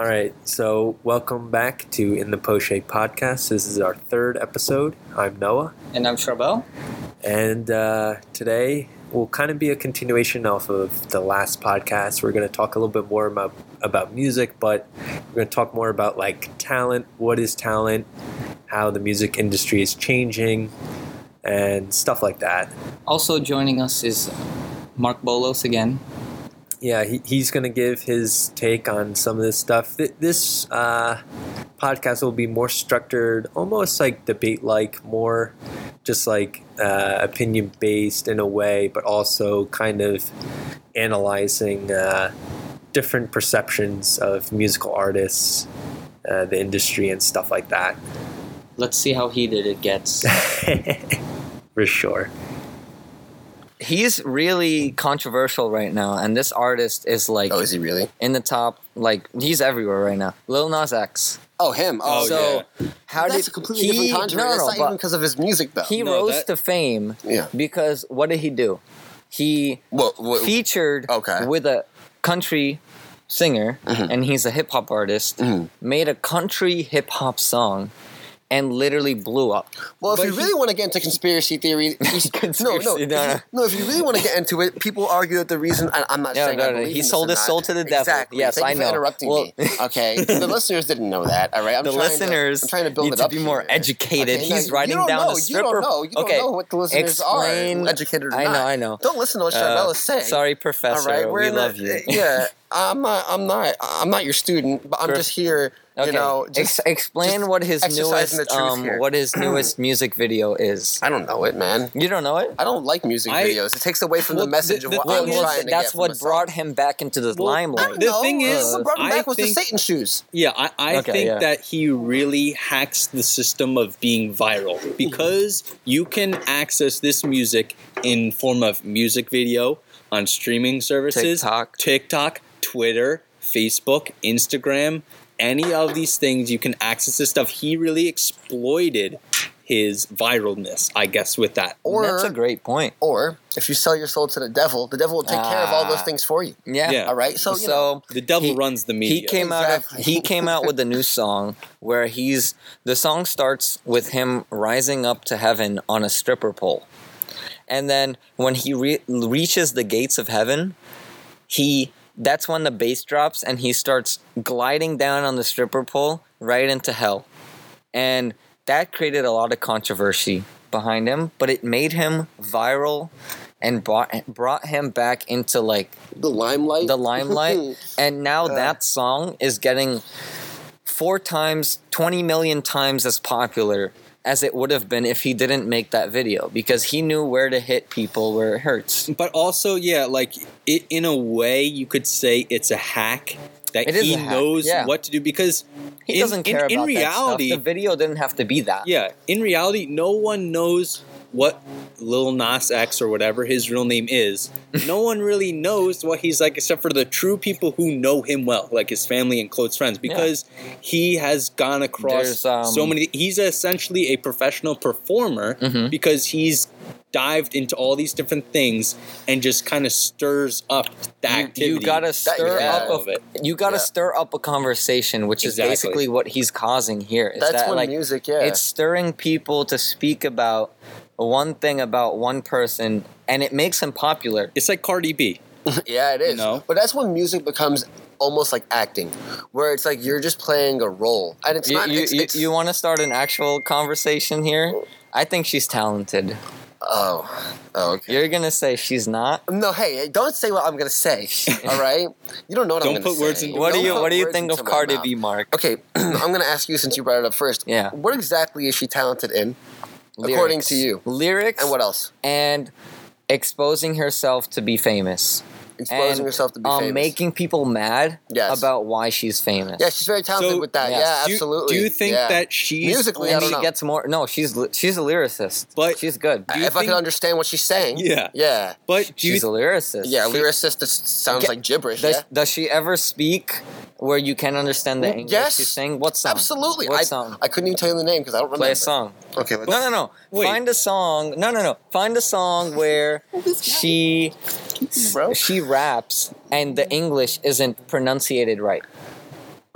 All right, so welcome back to In the Poche podcast. This is our third episode. I'm Noah, And I'm Charbel. and uh, today will kind of be a continuation off of the last podcast. We're going to talk a little bit more about about music, but we're going to talk more about like talent. What is talent? How the music industry is changing, and stuff like that. Also joining us is Mark Bolos again. Yeah, he, he's going to give his take on some of this stuff. Th- This uh, podcast will be more structured, almost like debate like, more just like uh, opinion based in a way, but also kind of analyzing uh, different perceptions of musical artists, uh, the industry, and stuff like that. Let's see how heated it gets. For sure. He's really controversial right now, and this artist is like Oh, is he really? in the top. Like he's everywhere right now. Lil Nas X. Oh, him. Oh, so how That's did a completely he? different controversy. No, That's no, not even because of his music, though. he No, rose that- to fame yeah. because what did he do? He Well, well featured okay. with a country singer, Mhm. and he's a hip hop artist. Mhm. Made a country hip hop song, and literally blew up. well, if But you he- really want to get into conspiracy theory, he's, no, no, if no, you, no. no. If you really want to get into it, people argue that the reason I, I'm not No, saying no, I no, he sold his not. soul to the devil. Exactly. Yes, Thank I you for know. interrupting Well- me. Okay, the listeners didn't know that. All right, I'm the trying listeners To, I'm trying to build need it to up be more here. educated. Okay, He's you writing down know, the stripper. You don't know. You okay, don't know what the listeners explain- are, educated or I know, I know. Don't listen to what Uh, is saying. Sorry, Professor. right, we're we in a- love you. Yeah, I'm not. I'm not. I'm not your student, but I'm just here. Okay. You know, Ex- just explain just what his newest the truth um, here. what his newest music video is. I don't know it, man. You don't know it? I don't like music I- videos. It takes away from Well, the message the- of what thing I'm is- trying to that's get. from what the song. brought him back into the Well, I limelight. don't The know. thing is, what brought him I back was the Satan shoes. Yeah, I, I Okay, think yeah. that he really hacks the system of being viral because you can access this music in form of music video on streaming services, TikTok. TikTok, Twitter, Facebook, Instagram, any of these things you can access this stuff. He really exploited his viralness, I guess, with that. Or that's a great point. or if you sell your soul to the devil, the devil will take care of all those Ah. things for you. Yeah. Yeah. All right. So you know, The devil He- runs the media. He came out of he came out with a new song where he's the song starts with him rising up to heaven on a stripper pole. And then when he re- reaches the gates of heaven, he that's when the bass drops and he starts gliding down on the stripper pole right into hell. And that created a lot of controversy behind him, but it made him viral and brought brought him back into like the limelight. the limelight and now Uh. that song is getting four times 20 million times as popular as it would have been if he didn't make that video because he knew where to hit people where it hurts. But also, yeah, like it in a way, you could say it's a hack that he knows yeah. what to do because he in, doesn't care in, in about reality, that stuff. the video didn't have to be that. Yeah, in reality, no one knows what Lil Nas X or whatever his real name is. no one really knows what he's like except for the true people who know him well, like his family and close friends, because he has gone across um, so many. He's essentially a professional performer Mhm. because he's dived into all these different things and just kind of stirs up the you, activity. you gotta stir yeah. up of a, it. you gotta Yeah. stir up a conversation which is basically what he's causing here is That's that when like music. Yeah. it's stirring people to speak about one thing about one person and it makes him popular It's like Cardi B. yeah, it is. know? But that's when music becomes almost like acting, where it's like you're just playing a role, and it's you, not. you, it's, you, you want to start an actual conversation here? I think she's talented. oh, oh, okay. You're gonna say she's not. No, hey, don't say what I'm gonna say. All right, you don't know what Don't I'm gonna put words say. in- What do Don't you What do you think of my Cardi. B, Mark? Okay, I'm gonna ask you since you brought it up first. Yeah. What exactly is she talented in, according to you? lyrics and what else? and exposing herself to be famous. Exposing And, herself to be um, famous. making people mad Yes. about why she's famous. yeah, she's very talented So, with that. yes. Yeah, Do you- absolutely. Do you think Yeah. that she's Musically, I and don't she know. gets more. No, she's she's a lyricist, But- she's good. do you if I think- could understand what she's saying? Yeah. Yeah. But do you she's a lyricist. Yeah, She- lyricist just sounds Ge- like gibberish. Does, yeah. does she ever speak where you can understand the Mm, English yes. she's saying? What song? Absolutely. What I, song? I couldn't even tell you the name because I don't remember. Play a song. Okay, let's No, no, no. Wait. Find a song. No, no, no. Find a song where she bro. she raps and the English isn't pronunciated right.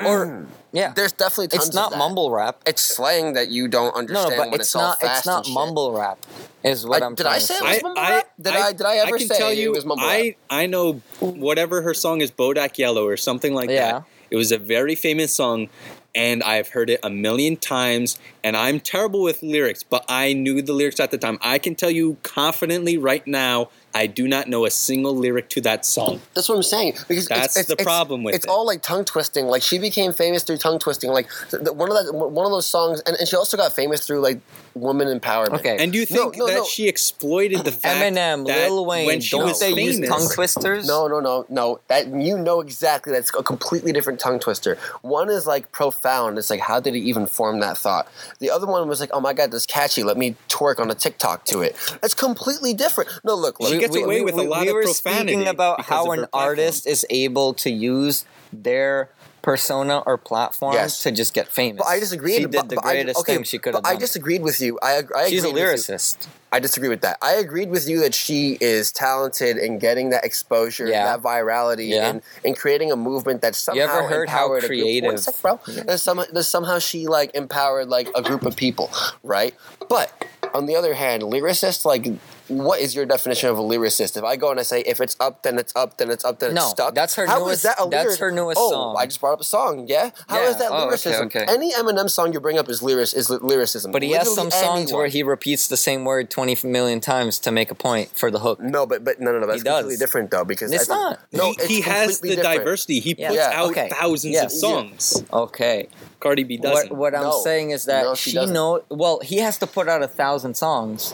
or yeah, There's definitely tons it's not of that. mumble rap. It's slang that you don't understand no, but when it's, it's, all not. fast It's not and shit. mumble rap. Is what I- am did trying I to say it say. was mumble rap? Did I- did I ever can say tell it was mumble I, I know whatever her song is Bodak Yellow or something like Yeah. that. It was a very famous song and I've heard it a million times and I'm terrible with lyrics, but I knew the lyrics at the time. I can tell you confidently right now I do not know a single lyric to that song. That's what I'm saying. Because That's it's, it's, the it's- problem with it. it's it. all like tongue twisting. Like she became famous through tongue twisting. Like one of that one of those songs, and, and she also got famous through like woman empowerment. Okay. And do you think no, that no. she exploited the fact Eminem, that Lil Wayne, when she don't was they famous, use tongue twisters? No, no, no, no. That you know exactly. That's a completely different tongue twister. One is like profound. It's like how did he even form that thought? The other one was like, oh my god, this catchy. Let me twerk on a TikTok to it. That's completely different. No, look, look. She gets away with a lot we of were profanity speaking about how an platform. artist is able to use their persona or platform Yes. to just get famous. But I disagreed. She did but, the but I- greatest okay, thing she could have done. I disagreed with you. I, I She's a with you. lyricist. I disagree with that. I agreed with you that she is talented in getting that exposure, Yeah. that virality, Yeah. and, and creating a movement that somehow You ever heard how empowered a group- creative- sec, bro. That, some, that somehow she like empowered like a group of people, right? But on the other hand, lyricist, like, what is your definition of a lyricist? If I go and I say if it's up, then it's up, then it's up, then No, it's stuck. that's her How is newest- that a that's her newest oh, song. I just brought up a song. Yeah. How is Yeah. that Oh, okay, lyricism? okay. Any Eminem song you bring up is lyric is lyricism. But he has some Literally songs where he repeats the same word 20 million times to make a point for the hook. No, but but no, no, no. That's He does. completely different though because It's that's- not. No, he, it's he has the different. diversity. He puts Yeah, out okay. thousands Yeah. of songs. Okay. Cardi B What, doesn't. what I'm No. saying is that No, she she doesn't. know well, he has to put out a thousand songs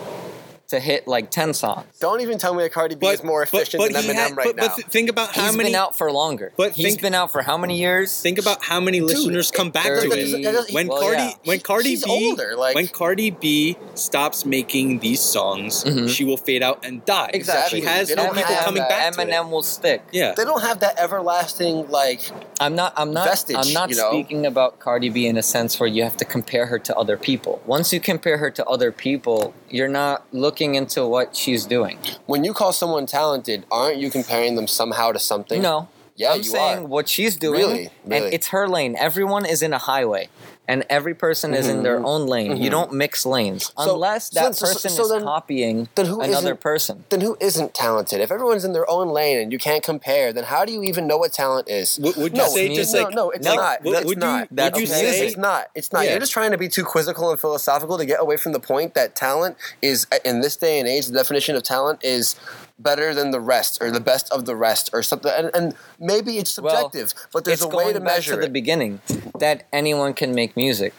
to hit like 10 songs. Don't even tell me that Cardi B is more efficient than Eminem had- right but, now. But th- think about how He's many. been out for longer. But He's think- been out for how many years? Think about how many listeners come back to Thirty- it. When well, Cardi, yeah. when Cardi She's B, older, like- when Cardi B stops making these songs, Mhm. she will fade out and die. Exactly. She has They no don't people have coming that. back to Eminem it. will stick. Yeah. they don't have that everlasting like. I'm not. I'm not. Vestige, I'm not you know? speaking about Cardi B in a sense where you have to compare her to other people. Once you compare her to other people, you're not looking into what she's doing. When you call someone talented, aren't you comparing them somehow to something? No. Yeah, I'm you saying are. what she's doing, Really? and Really? it's her lane. Everyone is in a highway, and every person is in their own lane. You Mhm. don't mix lanes So- unless that so- so- person so is then- copying then who another person. Then who isn't talented? If everyone's in their own lane and you can't compare, then how do you even know what talent is? Would, would you No, say it's just no, like no, it's like, not. Would, That's would not. you That's would you okay. say It's not. It's not. Yeah. You're just trying to be too quizzical and philosophical to get away from the point that talent is, in this day and age, the definition of talent is better than the rest or the best of the rest or something. And, and maybe it's Well, subjective, but there's a way to measure to the it. beginning that anyone can make music.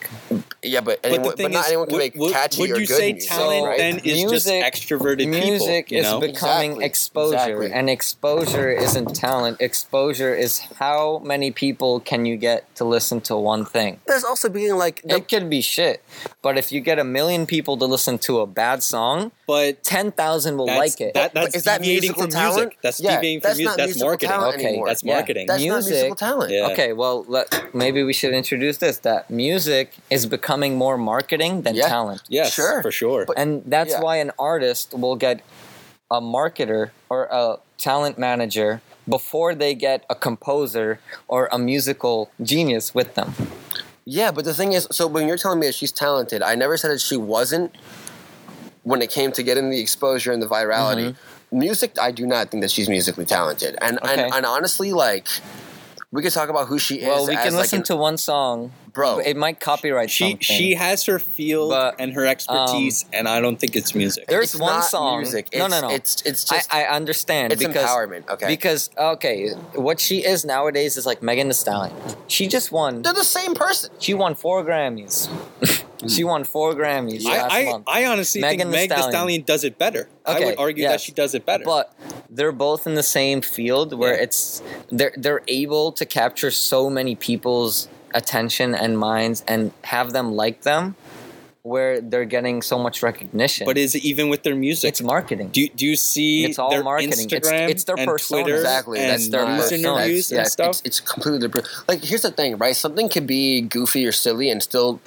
Yeah, but, But anyone, the but, not is, anyone can would, make would, catchy would or good say music, talent right? then is just Music- extroverted Music people? You is know? becoming Exactly. exposure, Exactly. and exposure isn't talent. Exposure is how many people can you get to listen to one thing. There's also being like the, It could be shit, but if you get a million people to listen to a bad song, but ten thousand will that's, like it. That, But that's is that musical from talent? music. That's Yeah, deviating that's from not music. That's musical marketing. talent Okay, anymore. That's marketing. yeah. marketing. that's not music- musical talent. Yeah. Okay, well, let, maybe we should introduce this. That music is becoming more marketing than Yeah. talent, Yes, Sure. for sure. But- and that's Yeah. why an artist will get a marketer or a talent manager before they get a composer or a musical genius with them. Yeah, but the thing is, so when you're telling me that she's talented, I never said that she wasn't. When it came to getting the exposure and the virality, music, I do not think that she's musically talented. And Mm-hmm. Okay. and, and honestly, like, we could talk about who she is. Well, we as, can like, listen an- to one song. Bro. It might copyright she something. she has her field But, and her expertise, um, and I don't think it's music. There's It's one not song. music. No, no, no. It's it's just I, I understand it's because empowerment. Okay, because okay, what she is nowadays is like Megan Thee Stallion. She just won. they're the same person. She won four Grammys. she won four Grammys last I, I, month. I honestly Megan think Meg Thee Stallion. Stallion does it better. I would argue that she does it better. But they're both in the same field where Yeah. it's they're they're able to capture so many people's attention and minds and have them like them where they're getting so much recognition. But is it even with their music? it's marketing. do, you- do you see It's all their marketing. It's- Instagram it's their and persona. Twitter Exactly. and That's their persona. interviews yeah, and stuff? It's, it's completely different. Like, here's the thing, right? Something can be goofy or silly and still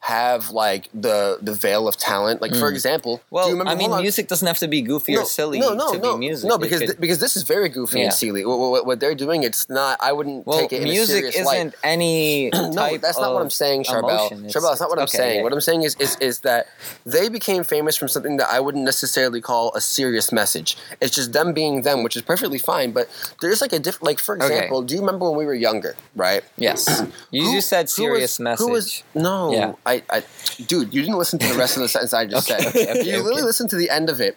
have like the the veil of talent. Like for Mm. example, Well, do you remember, I mean, music doesn't have to be goofy or silly no, no, to no, be music. No, because could- th- because this is very goofy Yeah. and silly. What, what, what they're doing, it's not. I wouldn't well, take it music serious isn't light. any no, that's not what I'm saying, Charbel. It's- Charbel, that's not what I'm okay, saying. yeah. What I'm saying is, is is that they became famous from something that I wouldn't necessarily call a serious message. It's just them being them, which is perfectly fine. But there's like a different. Like for Okay. example, do you remember when we were younger, right? Yes, you Who- just said who was- serious message. Who was no? Yeah. I, I, dude, you didn't listen to the rest of the sentence I just Okay, said. okay, okay, you literally listened to the end of it.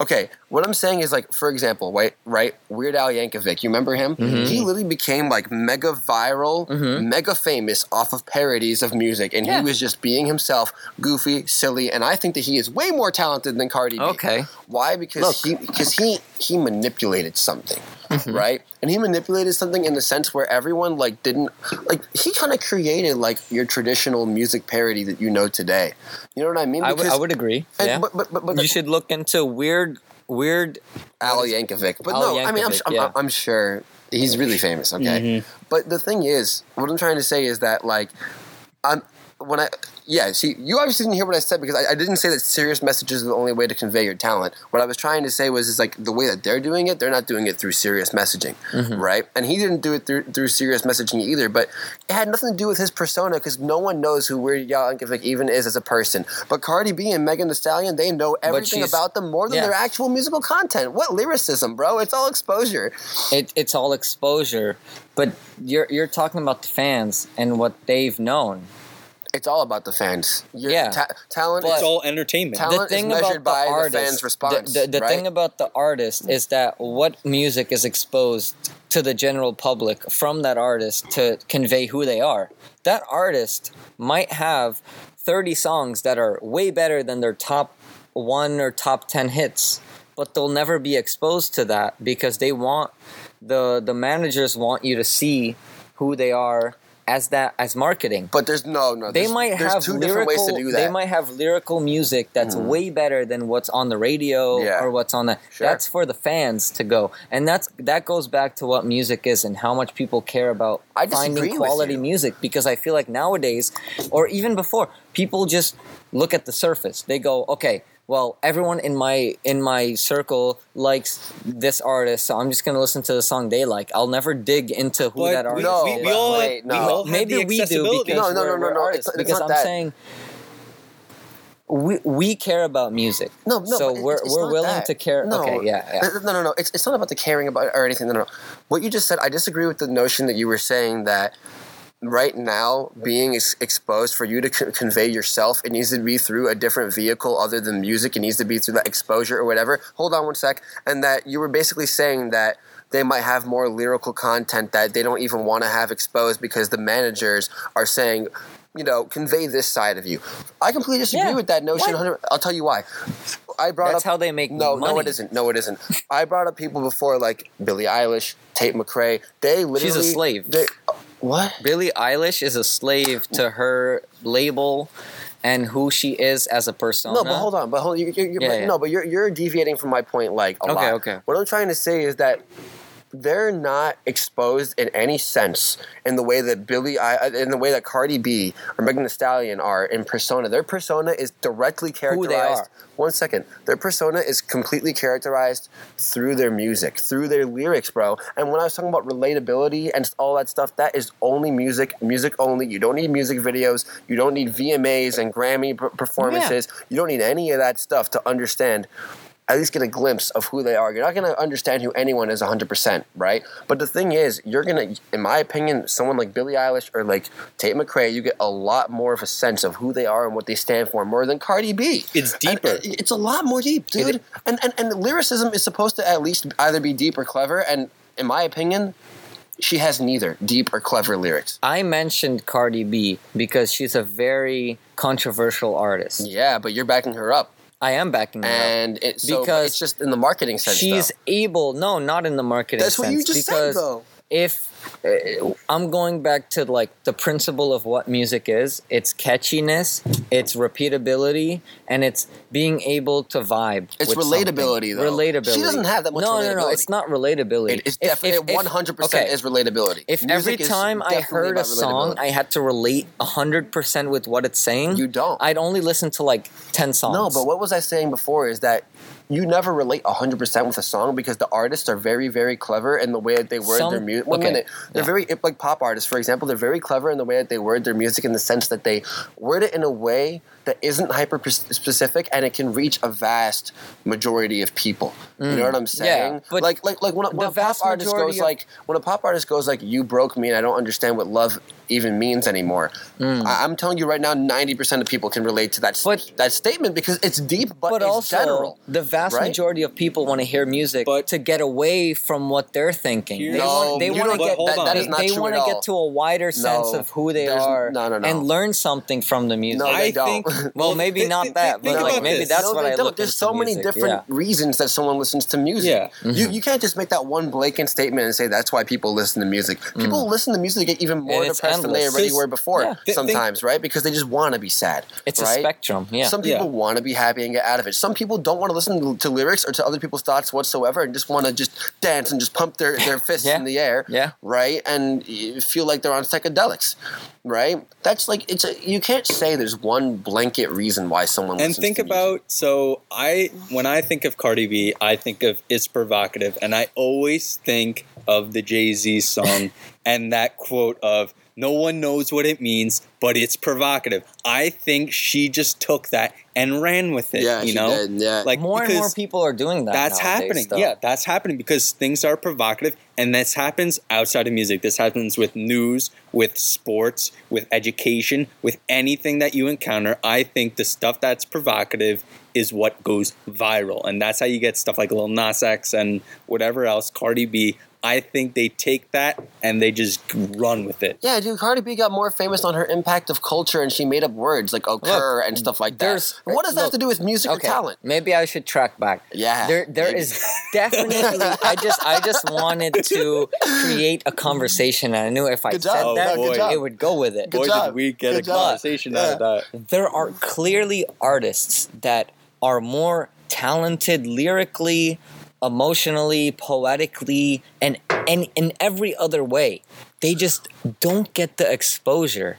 Okay, what I'm saying is like, for example, right, right, Weird Al Yankovic. You remember him? Mhm. He literally became like mega viral, Mhm. mega famous off of parodies of music, and Yeah. he was just being himself, goofy, silly, and I think that he is way more talented than Cardi B. okay. Why? Because Look. he because he he manipulated something, Mhm. right? And he manipulated something in the sense where everyone like didn't like he kind of created like your traditional music parody that you know today. You know what I mean? I would I would agree. and- yeah, But but but, but you should look into weird weird. Al Yankovic. But Al no, I mean I'm, I'm, yeah. I'm sure he's really famous. Okay, Mhm. but the thing is, what I'm trying to say is that like I'm when I yeah, see, you obviously didn't hear what I said because I, I didn't say that serious messages are the only way to convey your talent. What I was trying to say was is like the way that they're doing it, they're not doing it through serious messaging, Mhm. right? And he didn't do it through through serious messaging either. But it had nothing to do with his persona because no one knows who Weird Al Yankovic even is as a person. But Cardi B and Megan Thee Stallion, they know everything about them more than yeah. their actual musical content. What lyricism, bro? It's all exposure. It, it's all exposure, but you're you're talking about the fans and what they've known. It's all about the fans. Your Yeah. ta- talent. But- It's is all entertainment. Talent the is measured about the by the artist, fans' response, The, the, the right? thing about the artist is that what music is exposed to the general public from that artist to convey who they are. That artist might have 30 songs that are way better than their top one or top 10 hits, but they'll never be exposed to that because they want the the managers want you to see who they are as that as marketing But there's no, no. they there's- might there's have two lyrical, different ways to do that. They might have lyrical music that's Mhm. way better than what's on the radio Yeah. or what's on the. Sure. That's for the fans to go, and that's that goes back to what music is and how much people care about finding quality music. Because I feel like nowadays, or even before, people just look at the surface. They go, okay. Well, everyone in my in my circle likes this artist, so I'm just gonna listen to the song they like. I'll never dig into who But that artist No, is. we all, wait, we no. all Maybe we do because No, no, no, we're, no, we're no, artists. it's- it's because not I'm that. saying we we care about music. No, no. so we're it's, it's we're not willing that. to care. No, Okay, yeah, yeah. No, no, no. It's, it's not about the caring about or anything. No, no. What you just said, I disagree with the notion that you were saying that right now being ex- exposed for you to c- convey yourself, it needs to be through a different vehicle other than music. It needs to be through that exposure or whatever. Hold on one sec. And that you were basically saying that they might have more lyrical content that they don't even want to have exposed because the managers are saying, you know, convey this side of you. I completely disagree Yeah. with that notion. I'll tell you why. I brought That's up how they make no, money. no, it isn't. No, it isn't. I brought up people before like Billie Eilish, Tate McRae. They literally She's a slave. They, what? Billie Eilish is a slave to her label and who she is as a persona. No, but hold on. But hold. You, you, you, Yeah, but, yeah. No, but you're you're deviating from my point like a Okay, lot. okay. What I'm trying to say is that they're not exposed in any sense in the way that Billy, I, in the way that Cardi B or Megan Thee Stallion are in persona. Their persona is directly Who they characterized. are. One second. Their persona is completely characterized through their music, through their lyrics, bro. And when I was talking about relatability and all that stuff, that is only music, music only. You don't need music videos. You don't need VMAs and Grammy per- performances. You don't need any of that stuff to understand at least get a glimpse of who they are. You're not going to understand who anyone is 100%, right? But the thing is, you're going to, in my opinion, someone like Billie Eilish or like Tate McRae, you get a lot more of a sense of who they are and what they stand for more than Cardi B. It's And deeper. it's a lot more deep, dude. And, and, and lyricism is supposed to at least either be deep or clever. And in my opinion, she has neither deep or clever lyrics. I mentioned Cardi B because she's a very controversial artist. Yeah, but you're backing her up. I am backing her up. And it, so Because it's just in the marketing sense. She's though. able, no, not in the marketing sense. That's what you sense, just said, though. If uh, I'm going back to like the principle of what music is, it's catchiness, it's repeatability, and it's being able to vibe. It's with something. relatability, though. Relatability. She doesn't have that much No, no, no. It's not relatability. It is definitely if- 100 percent okay. is relatability. If Music every time I heard a song. I had to relate 100% with what it's saying, you don't. I'd only listen to like 10 songs. No, but what was I saying before is that you never relate 100% with a song because the artists are very, very clever in the way that they word Some- their music. One okay, minute. They're yeah. very, like pop artists, for example, they're very clever in the way that they word their music in the sense that they word it in a way that isn't hyper specific and it can reach a vast majority of people. You know what I'm saying? Mm. but like, like, like when, a- when a pop artist goes of- like, when a pop artist goes like, "You broke me and I don't understand what love even means anymore," Mm. I- I'm telling you right now, 90% of people can relate to that s- But- that statement because it's deep, but, but it's also general. the vast right? majority of people want to hear music But- to get away from what they're thinking. They No, want, you to don't- get hold that- on. that they, is not they want to get to a wider sense No, of who they are no, no, no. and learn something from the music. No, I don't. think. well, maybe thi- not thi- that, think but like about maybe this. that's no, what I don't. look There's so many music, different yeah. reasons that someone listens to music. Yeah. You, you can't just make that one blatant statement and say that's why people listen to music. People listen to music to get even more And it's depressed than they already were before yeah. Th- think- sometimes, right? Because they just want to be sad. It's a spectrum. Yeah. Some people Yeah. want to be happy and get out of it. Some people don't want to listen to, to lyrics or to other people's thoughts whatsoever and just want to just dance and just pump their, their fists Yeah. in the air. Yeah. Right? And feel like they're on psychedelics. Right? That's like, it's a, you can't say there's one blanket reason why someone and think to music. about so I when I think of Cardi B, I think of it's provocative, and I always think of the Jay Z song and that quote of "No one knows what it means, but it's provocative." I think she just took that and ran with it. Yeah, you she know, did, yeah. like more and more people are doing that. that's nowadays, happening. though. Yeah, that's happening because things are provocative, and this happens outside of music. This happens with news, with sports, with education, with anything that you encounter. I think the stuff that's provocative is what goes viral, and that's how you get stuff like Lil Nas X and whatever else, Cardi B. I think they take that and they just run with it. Yeah, dude, Cardi B got more famous on her impact of culture and she made up words like okurrr and stuff like that. there's- What does that have to do with music Okay, or talent? maybe I should track back. Yeah. There, there maybe. is definitely. I just, I just wanted to create a conversation, and I knew if I job. said Oh, that, good job. it would go with it. Good Boy, job. did we get Good a job. conversation out of that. there are clearly artists that are more talented lyrically, emotionally, poetically, and and in every other way. They just don't get the exposure.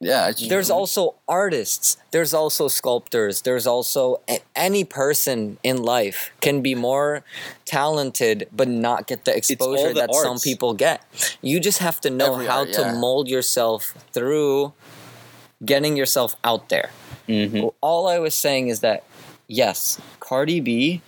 Yeah, There's also artists, there's also sculptors, there's also any person in life can be more talented but not get the exposure the that some people get. You just have to know how art, to mold yourself through getting yourself out there. Mhm. All I was saying is that yes, Cardi B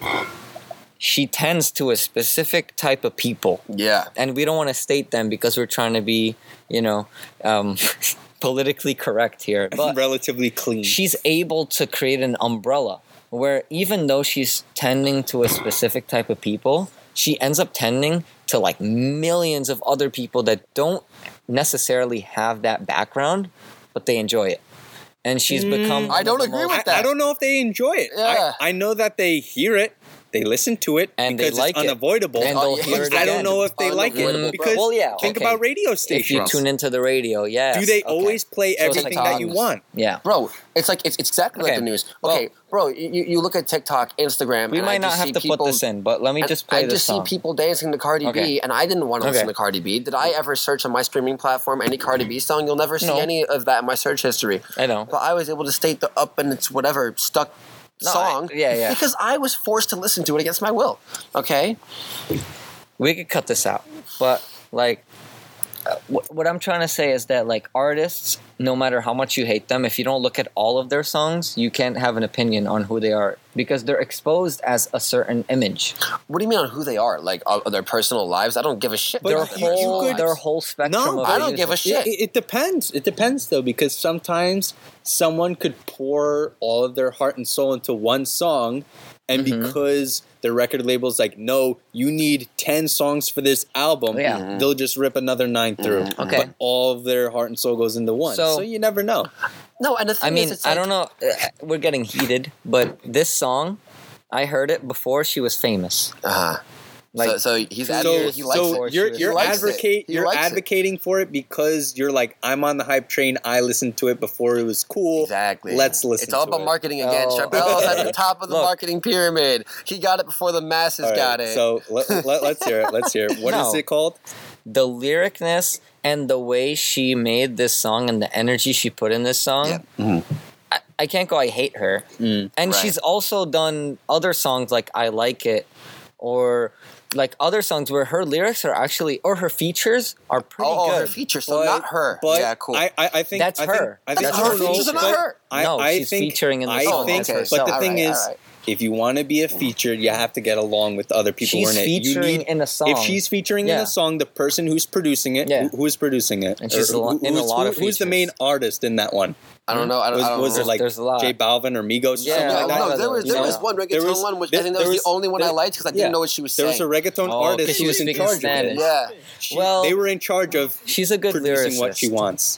she tends to a specific type of people yeah. and we don't want to state them because we're trying to be, you know, um, politically correct here. But Relatively clean. she's able to create an umbrella where even though she's tending to a specific type of people, she ends up tending to like millions of other people that don't necessarily have that background, but they enjoy it. And she's become. Mm, I don't agree most- with I, I don't know if they enjoy it. Yeah. I, I know that they hear it, they listen to it, And they because like it's it. unavoidable. And Oh, they'll hear it I don't know if they like it because Well, yeah, think okay. about radio stations. If you tune into the radio, yes. Do they okay. always play So everything like that you want? Yeah. Bro, it's like it's, it's exactly like the news. well- Okay, bro, you, you look at TikTok, Instagram. We and might I not have to people, put this in, but let me just play I this just song. see people dancing to Cardi Okay. B, and I didn't want to listen to Cardi B. Did I ever search on my streaming platform any Cardi B song? You'll never see No. any of that in my search history. I know. But I was able to state the up and it's whatever stuck No, I- song. yeah, yeah. Because I was forced to listen to it against my will. Okay. we could cut this out but like uh, what i'm trying to say is that like artists no matter how much you hate them if you don't look at all of their songs you can't have an opinion on who they are because they're exposed as a certain image What do you mean on who they are? Like uh, their personal lives? I don't give a shit. But their about you- their you whole could- their whole spectrum No, of I don't give a shit. It, it depends. It depends though, because sometimes someone could pour all of their heart and soul into one song, and Mhm. because the record label's like, no, you need ten songs for this album, Yeah. Mhm. they'll just rip another nine through. Mhm. Okay. But all of their heart and soul goes into one. So- So, you never know. No, and the thing i mean is, it's i like, don't know uh, we're getting heated but this song i heard it before she was famous Uh-huh. Like so, so he's So- advocating. He likes so it. you're He you're likes advocate you're likes it. advocating for it because you're like I'm on the hype train. I listened to it before it was cool. Exactly. Let's listen It's all to about it. marketing again. Oh. Charbel's at the top of the Look. marketing pyramid. He got it before the masses All right, got it. So let, let, us hear it. Let's hear it. What is No. it called? the lyricness and the way she made this song and the energy she put in this song. Yeah. Mhm. I, I can't go. I hate her. Mm. And Right. she's also done other songs like I Like It or like other songs where her lyrics are actually or her features are pretty oh, oh, her features. So But- not her. But yeah, cool. I, I, I think That's I think, her. I think That's I her features are not her. I, No, I she's think, featuring in the I song. think, okay, but so- the thing right, is, all right. If you want to be a featured, you have to get along with other people she's in it. You need, in a song. if she's featuring in Yeah. the song, the person who's producing it, Yeah. who, who is producing it, And she's lo- who- in a who's, lot who- of who's the main artist in that one? I don't know. I don't, Was, I don't was know. it like There's a lot. J Balvin or Migos or Yeah, something no, like that? no, there was there was one reggaeton There was- one, which there- I think that was, was- the only one I liked because I didn't yeah. know what she was There was a reggaeton Oh, artist 'cause she who was was in speaking charge of it. yeah, She- Well, they were in charge of she's a good producing what she wants.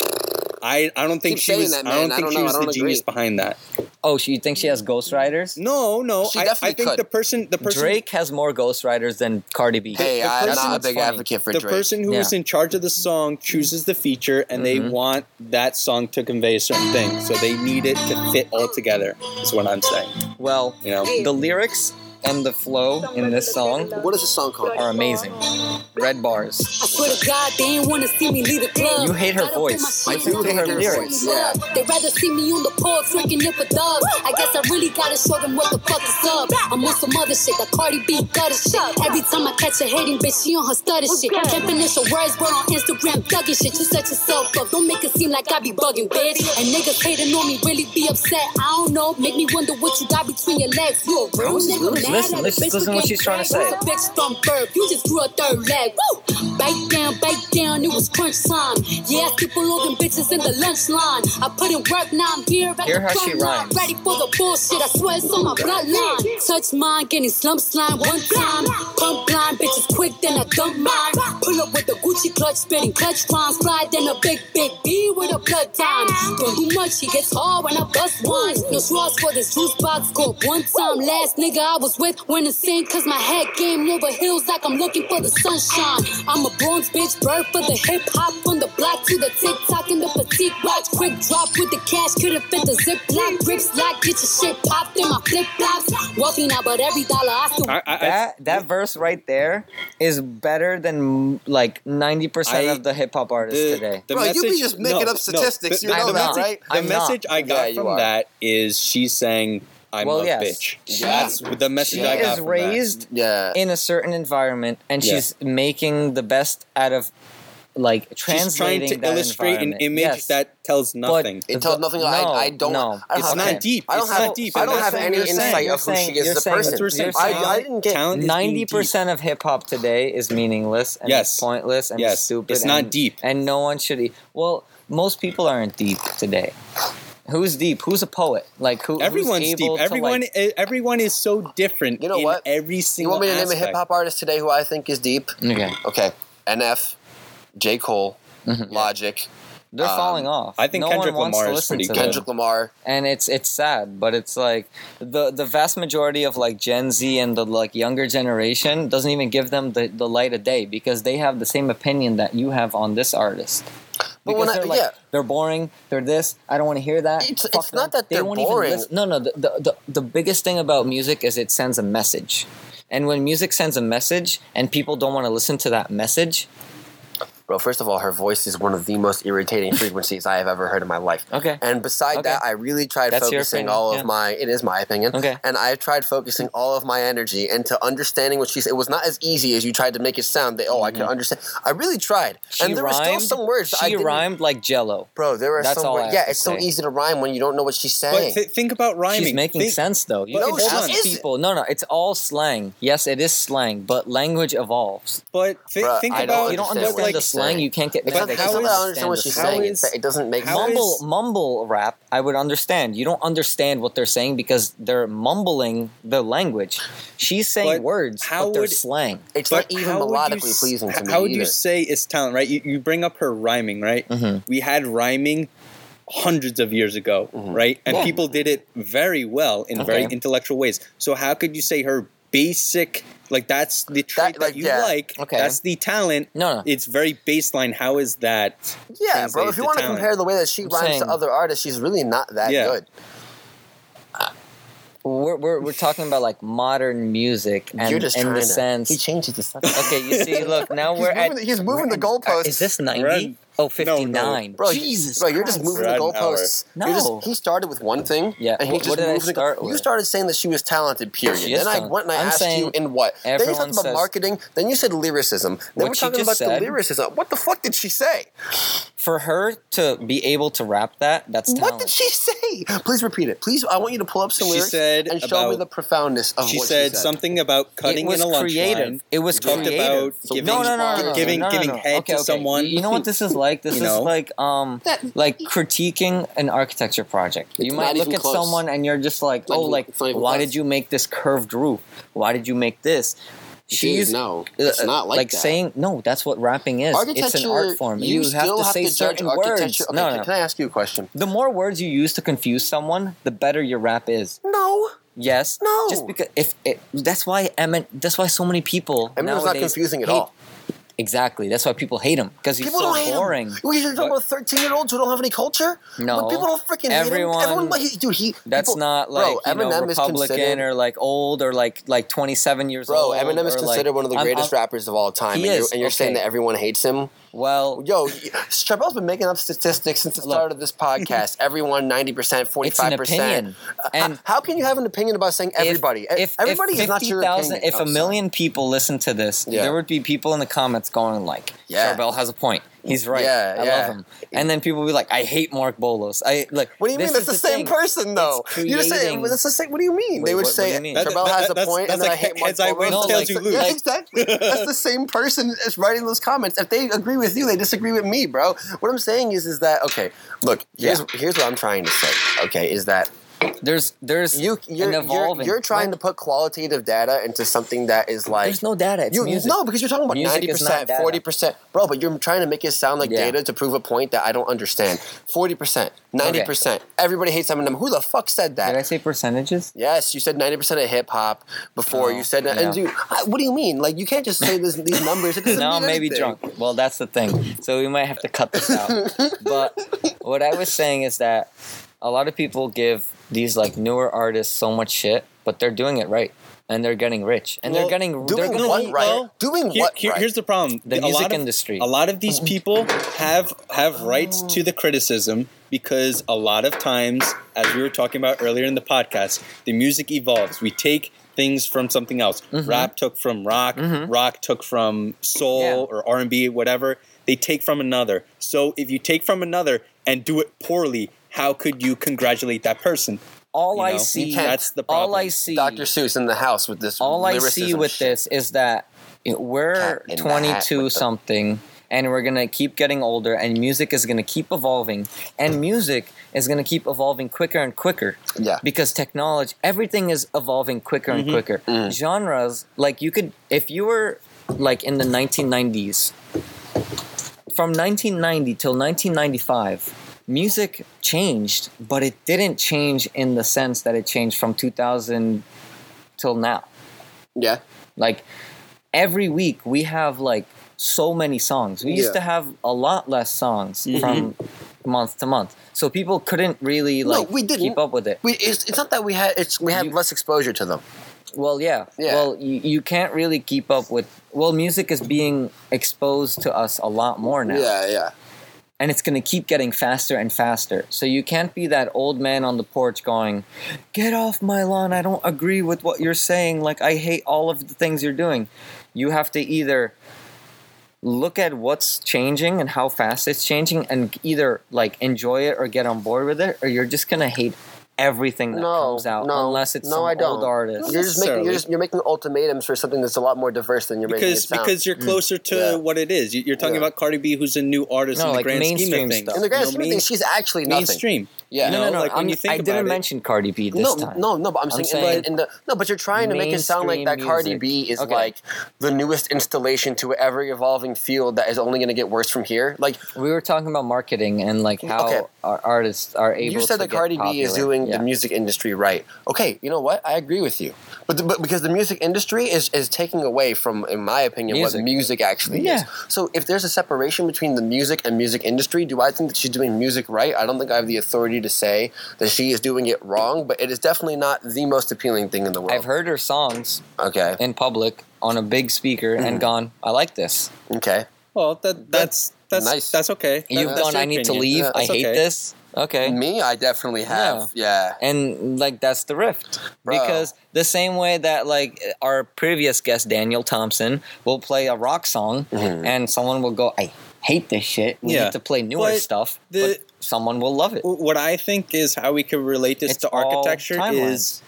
I, I don't think Keep she was. that, I don't man. I think don't she know. was the genius agree. behind that. Oh, she you think she has ghostwriters? No, no. She I, I think could. the person, the person, Drake has more ghostwriters than Cardi B. hey, the I'm not a big funny. advocate for the Drake. The person who is Yeah. in charge of the song chooses the feature, and they Mhm. want that song to convey a certain thing. So they need it to fit all together. Is what I'm saying. Well, You know. the lyrics and the flow in this song what is the song called? are amazing. Red Barz. I swear to God, they ain't wanna see me leave the club. You hate her Gotta put voice. my I do hate her floor. voice, yeah. They rather see me on the pole drinking it for dubs. I guess I really gotta show them what the fuck is up. I'm on some other shit, that Cardi B gutter shit. Every time I catch a hating bitch, she on her stutter shit. Can't finish her words, but on Instagram thugging shit. You set yourself up, don't make it seem like I be bugging, bitch. And niggas hating on me really be upset. I don't know, make me wonder what you got between your legs. You a real nigga Listen, listen, listen for what she's trying to say. Bitch from birth. You just grew a third leg. Woo! Bite down, bite down, it was crunch time. Yeah, all them bitches in the lunch line. I put in work, now I'm here at Hear the how she front line. rhymes. Ready for the bullshit, I swear it's on my bloodline. Touch mine, getting slump slime one time. Pump blind, bitches quick, then I dump mine. Pull up with the Gucci clutch, spitting clutch rhymes. Slide then a big, big B with a blood time. Don't do much, he gets hard when I bust wines. No straws for this juice box, go one time. Last nigga I was with went insane, cause my head game over hills like I'm looking for the sunshine. I'm a Bronx bitch, bird for the hip hop. From the block to the TikTok and the petite watch. Quick drop with the cash, couldn't fit the zip lock. Grips lock, get your shit popped in my flip flops. Wealthy now, but every dollar I still. I, I, I, That that verse right there is better than like ninety percent I- of the hip hop artists the, today. the Bro, you be just making no, up statistics, No, you the, know the that, message, right? The I'm not. I got you from that is she's saying, "I'm Well, a yes. bitch." She- That's the message She I got is from that. raised Yeah. in a certain environment, and Yeah. she's making the best out of like She's trying to that illustrate an image Yes. that tells nothing. It tells nothing. I, No, I don't. no. I don't It's not deep. I don't It's have. deep. I don't have any you're saying. insight You're of who saying- she is you're as a saying- person. That's what we're saying. I, I didn't get. talent is being Ninety deep. percent of hip hop today is meaningless and Yes. it's pointless and Yes. stupid. It's not and- deep. and no one should. E- well, most people aren't deep today. Who's deep? Who's a poet? Like who? Everyone's who's deep. able to, Everyone, like- everyone is so different. You know in what? Every single. You want me to name a hip hop artist today who I think is deep? okay, Okay, NF, J Cole, Mhm. Logic, they're Um, falling off. I think no Kendrick one wants Lamar to is pretty to good. them. Kendrick Lamar. and it's it's sad, but it's like the the vast majority of like Gen Z and the like younger generation doesn't even give them the, the light of day because they have the same opinion that you have on this artist. But Because when I- they're like yeah. they're boring, they're this. I don't want to hear that. It's- it's not that they're won't even boring. listen- No, no. The, the the the biggest thing about music is it sends a message, and when music sends a message and people don't want to listen to that message, Bro, first of all, her voice is one of the most irritating frequencies I have ever heard in my life. okay, And beside Okay. that, I really tried That's focusing opinion, all yeah. of my. It is my opinion. Okay. And I have tried focusing all of my energy into understanding what she said. It was not as easy as you tried to make it sound. That oh, I can understand. I really tried. Mm-hmm. she and there were still some words that I she didn't. rhymed like Jello. Bro, there were That's some all words. have Yeah, to it's so easy to rhyme when you don't know what she's But saying. th- think about rhyming. She's making Think- sense though. You But can it's ask not. people. No, no, it's all slang. Yes, it is slang, but language evolves. But thi- Bruh, think I don't about you don't understand understand like, the she's slang. You can't get it's mad not, that it's you not don't that I don't understand what she's saying. is- it doesn't make sense. mumble is- mumble rap i would understand you don't understand what they're saying because they're mumbling the language she's saying But words how but they're would- slang It's not even how would you melodically s- pleasing to me How would either. you say it's talent, right? You, you bring up her rhyming, right? Mhm. We had rhyming hundreds of years ago, Mhm. right? And Yeah. people did it very well in very intellectual ways. So how could you say her basic. Like that's the trait that, like, you yeah. like. Okay. That's the talent. No, no. It's very baseline. How is that? Yeah, bro. If you want to compare the way that she I'm rhymes saying- to other artists, she's really not that Yeah. good. We're, we're, we're talking about like modern music and You're just in the to. sense. He changes the stuff. Okay, you see, look now He's we're at. moving, he's moving we're the at- goalposts. Is this ninety? At- Oh, no, no. 59. Bro, Jesus bro, you're just moving We're the at an hour. goalposts. No. You're just, he started with one thing, Yeah, and he what- just what did I moved the go- start You started saying that she was talented. Period. She is then I went and I I'm asked you in what? Then you everyone talked about says- marketing. Then you said lyricism. Then What we're talking about said- the lyricism. What the fuck did she say? For her to be able to rap that, that's talent. What did she say? Please repeat it. Please, I want you to pull up some She lyrics said and show me the profoundness of She what said, she said. something about cutting was in a lunch creative. line. It was We talked creative. about giving, no, no, no, no, no, giving, no, no, giving head to someone. You know what this is like? This You is know? like um like critiquing an architecture project. you might look at close. someone and you're just like, oh, like it's not even why close. did you make this curved roof? Why did you make this? Dude, no, it's uh, not like that. saying no. That's what rapping is. It's an art form. You, You, have to have say to judge certain words. Okay, no, can, no. can I ask you a question? The more words you use to confuse someone, the better your rap is. No, Yes. No. Just because if it, that's why Emin, that's why so many people Eminem's not confusing at hate- all. Exactly. That's why people hate him because he's People so don't hate boring. him. You're talking about thirteen-year-olds who don't have any culture. No. but people don't freaking Everyone- hate him. Everyone, like, dude, he. That's people- not like bro, you know, Eminem is Republican considered- or like old or like like twenty seven years Bro, old. Bro, Eminem is or, like- considered one of the I'm- greatest I'm- rappers of all time, He and you're, is, and you're saying that everyone hates him. Well, Yo, Charbel's been making up statistics since the Look. start of this podcast. Everyone, ninety percent, forty-five percent. opinion, uh, and How can you have an opinion about saying everybody? If, if, everybody if is not your 50,000 opinion. If Oh, a sorry. million people listen to this, Yeah. there would be people in the comments going like, Yeah. Charbel has a point. He's right. Yeah, I yeah. love him." And then people will be like, "I hate Mark Bolos." I like. What do you mean? That's the, is same thing. person, though. It's You just say creating- that's the same. What do you mean? Wait, they would what- what say do you mean? Charbel That- has a that's- point, and that's then I hate Mark heads win, Bolos. tails you That's- Yeah, exactly. that's the same person as writing those comments. If they agree with you, they disagree with me, bro. What I'm saying is, is that okay? Look, here's Yeah. here's what I'm trying to say. Okay, is that There's there's you you're, an you're, you're trying to put qualitative data into something that is like There's no data. It's you, music. No, because you're talking about ninety percent, forty percent, bro. But you're trying to make it sound like Yeah. data to prove a point that I don't understand. Forty percent, ninety percent. Everybody hates Eminem. Who the fuck said that? Did I say percentages? Yes, you said ninety percent of hip hop before. Oh, you said yeah. and dude, what do you mean? Like you can't just say this, these numbers. No, maybe drunk. Well, that's the thing. So we might have to cut this out. but what I was saying is that a lot of people give these like newer artists so much shit, but they're doing it right. And they're getting rich. And Well, they're getting they're Doing gonna what right? well, doing Here- what here- right? Here's the problem: The A music lot of- industry. A lot of these people have have rights to the criticism because a lot of times, as we were talking about earlier in the podcast, the music evolves. We take things from something else. Mm-hmm. Rap took from rock. Rock took from soul Yeah. or R and B, whatever. They take from another. So if you take from another and do it poorly, how could you congratulate that person? all You I know? see That's the problem. all I see Dr. Seuss in the house with this. all I see with shit. this is that we're Cat in the hat 22 with the- something and we're gonna keep getting older and music is gonna keep evolving and music is gonna keep evolving quicker and quicker Yeah. because technology everything is evolving quicker and quicker Mm. genres like you could if you were like in the 1990s from 1990 till 1995 music changed but it didn't change in the sense that it changed from 2000 till now Yeah. like every week we have like so many songs. We used Yeah. to have a lot less songs Mhm. from month to month. So people couldn't really No, like we didn't. keep up with it. We, it's, it's not that we had it's we had You- less exposure to them. Well, yeah. Yeah. Well, you, you can't really keep up with well, music is being exposed to us a lot more now. Yeah, yeah. And it's going to keep getting faster and faster. So you can't be that old man on the porch going, "Get off my lawn. I don't agree with what you're saying. Like I hate all of the things you're doing." You have to either look at what's changing and how fast it's changing and either like enjoy it or get on board with it or you're just going to hate everything that No, comes out no, unless it's no, some I don't. old artist. You're just making you're just you're making ultimatums for something that's a lot more diverse than you're making it because sound. because you're mm. closer to Yeah. what it is. You- You're talking Yeah. about Cardi B, who's a new artist No, in the like grand scheme of mainstream things. stuff. in the grand You scheme of things, she's actually nothing. mainstream. Yeah. no, no, no. like, when I'm- you think I didn't about it- mention Cardi B this no, time. no, no, but I'm, I'm saying, in saying the, in the no, but you're trying to make it sound like that mainstream Cardi music. B is Okay. like the newest installation to an ever evolving field that is only going to get worse from here. Like We were talking about marketing and like how Okay. our artists are able. you said to that get Cardi B is doing Yeah. the music industry right. Okay, you know what? I agree with you. But, the, but because the music industry is, is taking away from, in my opinion, Music. what music actually Yeah. is. So if there's a separation between the music and music industry, do I think that she's doing music right? I don't think I have the authority to say that she is doing it wrong, but it is definitely not the most appealing thing in the world. I've heard her songs Okay. in public on a big speaker Mm-hmm. and gone, I like this. Okay. Well, that that's that's Nice. That's okay. That- You've that's gone, I need to leave. Yeah, I that's hate okay. this. Okay. Me, I definitely have. Yeah. And like that's the rift. Bro. Because the same way that like our previous guest Daniel Thompson will play a rock song Mm-hmm. and someone will go, I hate this shit. We Yeah. need to play newer But stuff. the- but someone will love it. what I think is how we could relate this It's to architecture is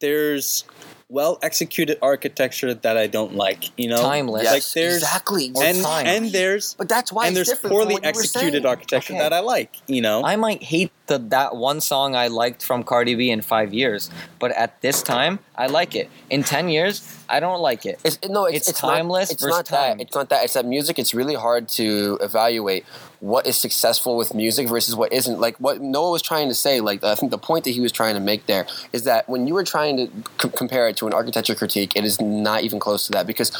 there's well executed architecture that I don't like. You know, Timeless. Yes, Like there's exactly. and time. and there's But that's why and it's there's poorly what you were executed architecture Okay. that I like. You know, I might hate the that one song I liked from Cardi B in five years, but at this time I like it. In ten years, I don't like it. It's, no, it's, It's it's not- timeless it's versus not time. that. It's not that. It's that music. It's really hard to evaluate what is successful with music versus what isn't. Like what Noah was trying to say. Like I think the point that he was trying to make there is that when you were trying to c- compare it to an architecture critique, it is not even close to that because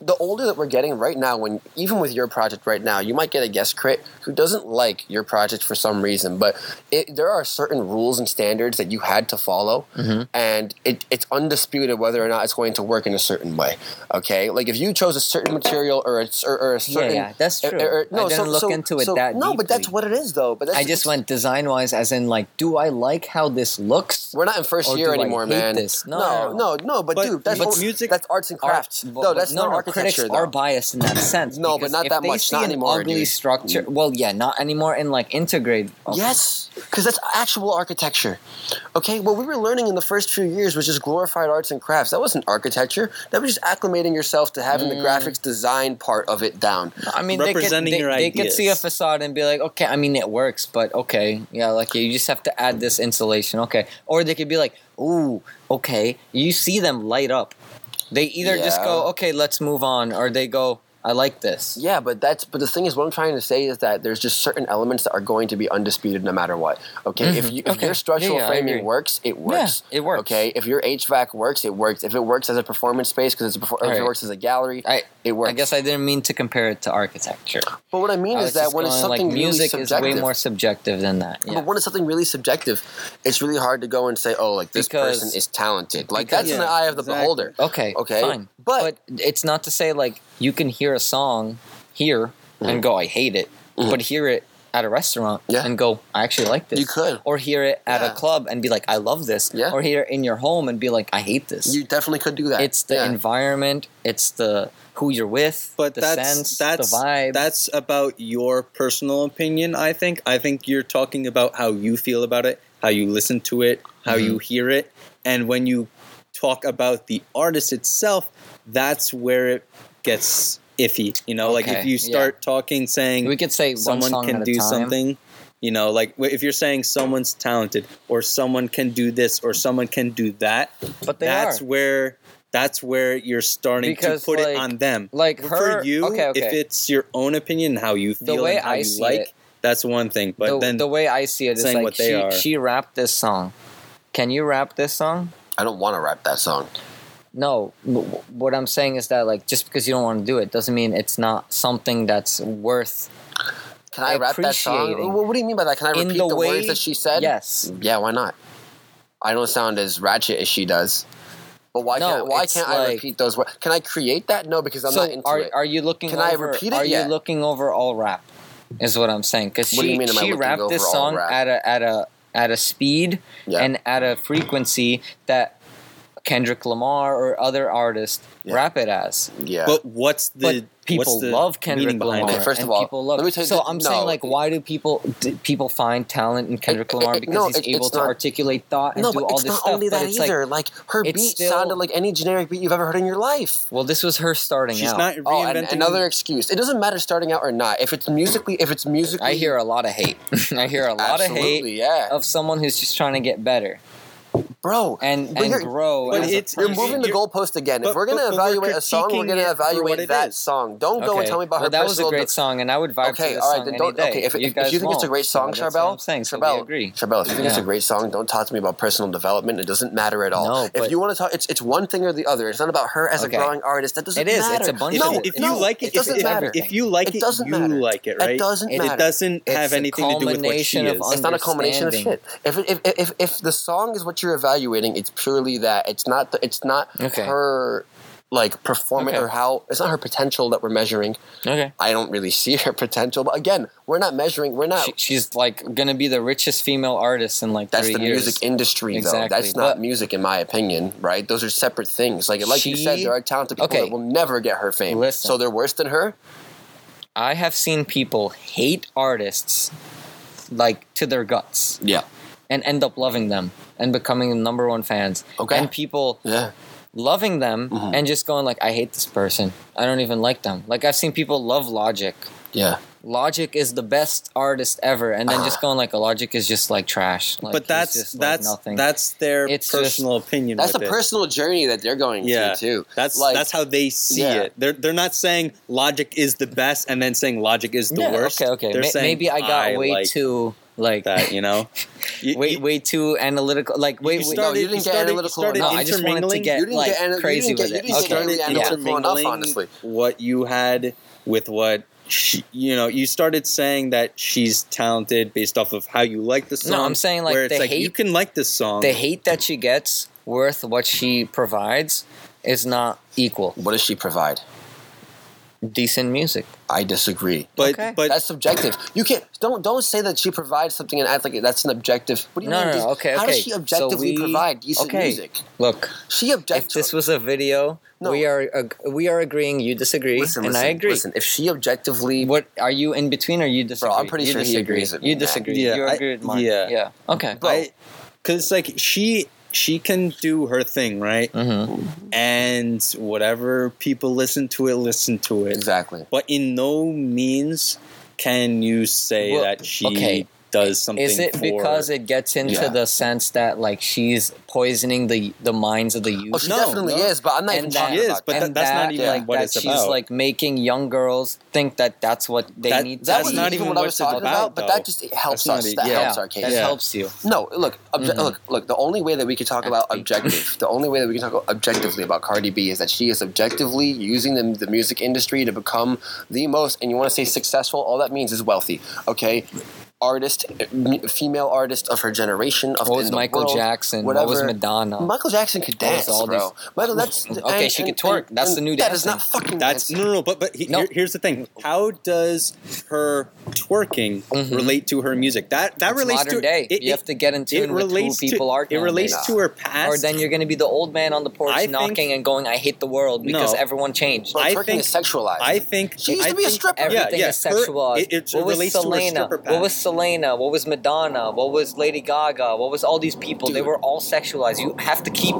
the older that we're getting right now, when even with your project right now, you might get a guest crit who doesn't like your project for some reason, but it, there are certain rules and standards that you had to follow, Mm-hmm. and it, it's undisputed whether or not it's going to work in a certain way. Okay, like if you chose a certain material or a, or, or a certain yeah, that's or- true. or- I didn't look into it so- that No, but that's what it is, though. But that's, I just went design wise, as in like, do I like how this looks? We're not in first Or year anymore, man. this? No, no, no, no, no, But, But- dude, that's but music- That's arts and crafts. Art- no, that's no, not no, architecture. critics are biased in that sense. No, but not that much, not an anymore, ugly dude. structure. Well, yeah, not anymore in like integrate. Yes, because that's actual architecture. Okay, what we were learning in the first few years was just glorified arts and crafts. That wasn't architecture. That was just acclimating yourself to having Mm. the graphics design part of it down. I mean, they could, Representing they, your they could see a facade and be like, okay, I mean, it works, but okay, yeah, like you just have to add this insulation, okay. Or they could be like, ooh, okay, you see them light up. They either just go, okay, let's move on, or they go, I like this. Yeah, but that's but the thing is, what I'm trying to say is that there's just certain elements that are going to be undisputed no matter what. Okay, if you if Mm-hmm. Okay. your structural Yeah, yeah, framing works, it works. it works. Okay, if your HVAC works, it works. If it works as a performance space because it's a perfor- if it works as a gallery, I, it works. I guess I didn't mean to compare it to architecture. But what I mean I is that when it's something like music really is way more subjective than that. Yeah. But when it's something really subjective, it's really hard to go and say, "Oh, like this Because- person is talented." Like because- that's in the eye of the exactly. beholder. Okay. Okay, Fine. but- But, it's not to say like you can hear a song here Mm-hmm. and go, I hate it, but hear it at a restaurant Yeah. and go, I actually like this. You could. Or hear it at Yeah. a club and be like, I love this. Yeah. Or hear it in your home and be like, I hate this. You definitely could do that. it's the Yeah. environment. It's the who you're with. but the that's sense, that's the vibe. that's about your personal opinion. I think. I think you're talking about how you feel about it, how you listen to it, how Mm-hmm. you hear it, and when you talk about the artist itself, that's where it gets iffy. You know, like if Okay, you yeah. start talking saying we could say someone can do something you know like if you're saying someone's talented or someone can do this or someone can do that But they that's are. where that's where you're starting Because, to put it on them like her, for you okay, okay. if it's your own opinion how you feel way and how I you see like it- that's one thing but the, then the way I see it is saying like what they she, are. she rapped this song. Can you rap this song? I don't want to rap that song. No, what I'm saying is that like just because you don't want to do it doesn't mean it's not something that's worth. Can I rap that song? What, do you mean by that? Can I repeat the the, way- words that she said? Yes. Yeah, why not? I don't sound as ratchet as she does. But why No, can't why can't I repeat those words? Can I create that? No, because I'm so not into are it. are you looking? Can I repeat it? Are Yeah. you looking over all rap? Is what I'm saying because What do she you mean she rapped this song rap? at a at a at a speed Yeah. and at a frequency that Kendrick Lamar or other artists Yeah. rap it as. yeah. but what's the but people what's the love Kendrick Lamar. Okay, first of all, people love. let me tell you so this- I'm no. saying like, why do people do people find talent in Kendrick It- it- Lamar it- because no, he's it- able to not- articulate thought and no, do but all it's this not stuff? only but that it's either. like, Like, her beat still- sounded like any generic beat you've ever heard in your life. well, this was her starting she's out. not Oh, and another excuse. It doesn't matter starting out or not. If it's musically, if it's musically, I hear a lot of hate. I hear a lot of hate yeah. of someone who's just trying to get better. Bro. and But and you're- grow. but it's- You're moving the You're- goalpost again. but- if we're gonna but- but we're evaluate a song, we're gonna it for what evaluate it that is. song. Don't go and tell me about well, her that was a personal. great song, and I would vibe Okay, this all right, song then don't. Okay, if, you if, if you think it's a great song, so Charbel, I'm saying. So Charbel, agree. Charbel, if you think it's a great song, don't talk to me about personal development. It doesn't matter at all. No, if you want to talk, it's it's one thing or the other. It's not about her as a growing artist. That doesn't It is. matter. It's a bunch If, of no, if you like it, it doesn't if, matter. if you like It it, doesn't you like it, right? It right? doesn't matter. It doesn't have anything to do with what she is. It's not a culmination of shit. If, if if if the song is what you're evaluating, it's purely that. It's not. The, it's not Okay. her like performance Okay. or how. It's not her potential that we're measuring. Okay. I don't really see her potential. But again, we're not measuring. We're not. She, she's like gonna be the richest female artist in like that's the years. music industry, though. Exactly, That's not but- music, in my opinion. Right? Those are separate things. Like like you said, there are talented people okay. that will never get her fame. Listen. So they're worse than her. I have seen people hate artists like to their guts Yeah. And end up loving them and becoming the number one fans. Okay. And people Yeah. loving them Mhm. and just going like, I hate this person. I don't even like them. Like I've seen people love Logic. Yeah. Logic is the best artist ever, and then just going like, a Logic is just like trash. Like, but that's just, like, that's nothing. that's their It's just- personal opinion. That's a it. personal journey that they're going Yeah. through too. That's Like- that's how they see Yeah. it. They're they're not saying logic is the best and then saying logic is the yeah, worst. Okay, okay. They're Ma- saying, maybe I got way like too like that. You know, You- way you- way too analytical. Like wait, you wait. started, you didn't get started, analytical You started No, I just wanted to get You like get ana- you crazy didn't get- with you it. didn't Okay, started yeah. analytical enough, intermingling honestly. what you had with what she, you know. You started saying that she's talented based off of how you like the song. No, I'm saying, like, where it's the like you can like this song. the hate that she gets worth what she provides is not equal. What does she provide? Decent music. I disagree. but Okay. but That's subjective. You can't don't don't say that she provides something and act like that's an objective. What do you No, mean? no, no, okay, How okay. does she So objectively we- provide decent okay. music? Look, She if this was a video, No. we are ag- we are agreeing. You disagree, listen, and listen, I agree. Listen, if she objectively, What are you in between, or you disagree? I'm pretty you sure he agrees with me, You disagree. Yeah, you I- agree with mine. yeah. yeah. Okay. Bro. because it's like she she can do her thing right, Mm-hmm. and whatever people listen to it, listen to it. exactly. But in no means can you say Well, that she okay. Does something. Is it for, because it gets into Yeah. the sense that like she's poisoning the the minds of the youth? Oh, she No, definitely no. is, but I'm not And even that- She is, about but that. that- that's not even like, what that it's she's about. like making young girls think that that's what they That- need. to that that's not even what I was talking about, about, but that just helps That's us. it. That Yeah. helps our that case. Yeah. helps you. No, look, obje- Mhm. look, look. The only way that we can talk about objective, the only way that we can talk objectively about Cardi B is that she is objectively using the, the music industry to become the most. And you want to say successful? All that means is wealthy. Okay, artist, female artist of her generation. Of What was the Michael world, Jackson? What was. Madonna? Michael Jackson could dance, all bro. Michael, that's Okay, she could twerk. That's the new That is dancing. not fucking. That's dancing. no, no, no. But but he, No. here- here's the thing. How does her twerking Mhm. relate to her music? That that It's relates modern to day. it, you it- have to get in it tune with who people to, are. It relates to her past. Or then you're going to be the old man on the porch I think- knocking and going, "I hate the world" because No. everyone changed. Bro, I think- is sexualized. I think She used I to be a stripper. Everything yeah, is her- sexualized. it, it what was relates to her Selena? What was past. Selena? What was Madonna? What was Lady Gaga? What was all these people? They were all sexualized. You have to keep.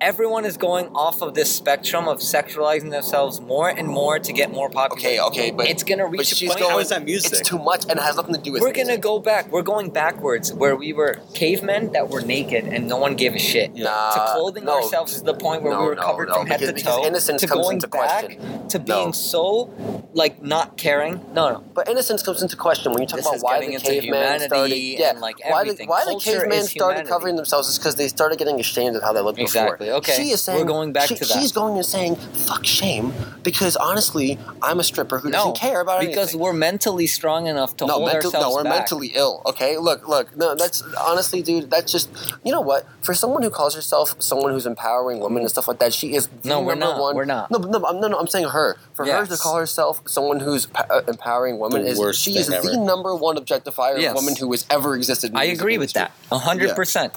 Everyone is going off of this spectrum of sexualizing themselves more and more to get more popular. Okay, okay, but it's gonna but reach a she's point. going. How is that music? It's too much, and it has nothing to do with. we're gonna go back. We're going backwards, where we were cavemen that were naked and no one gave a shit. Nah, to clothing no. ourselves to the point where No, we were covered no, from head because- to toe. innocence to comes going into back question. to No. being so like not caring. No, no. But innocence comes into question when you talk This about why the caveman started. Yeah, and, like, why the, why the caveman started humanity. covering themselves is because they started getting ashamed of how they looked Exactly, before. okay. She is saying We're going back she- to that. She's going and saying fuck shame because honestly, I'm a stripper who No, doesn't care about because anything. Because we're mentally strong enough to no, hold mental, ourselves no, we're back. mentally ill. Okay, look, look. No, that's honestly, dude. That's just you know what? For someone who calls herself someone who's empowering women and stuff like that, she is No, we're number not. one. We're not. No, no, I'm, no, no, I'm saying her. For her to call herself someone who's pa- uh, empowering women The is worst she is thing the number one objectifier Yes. of women who has ever existed. In the I music agree with that. A hundred percent.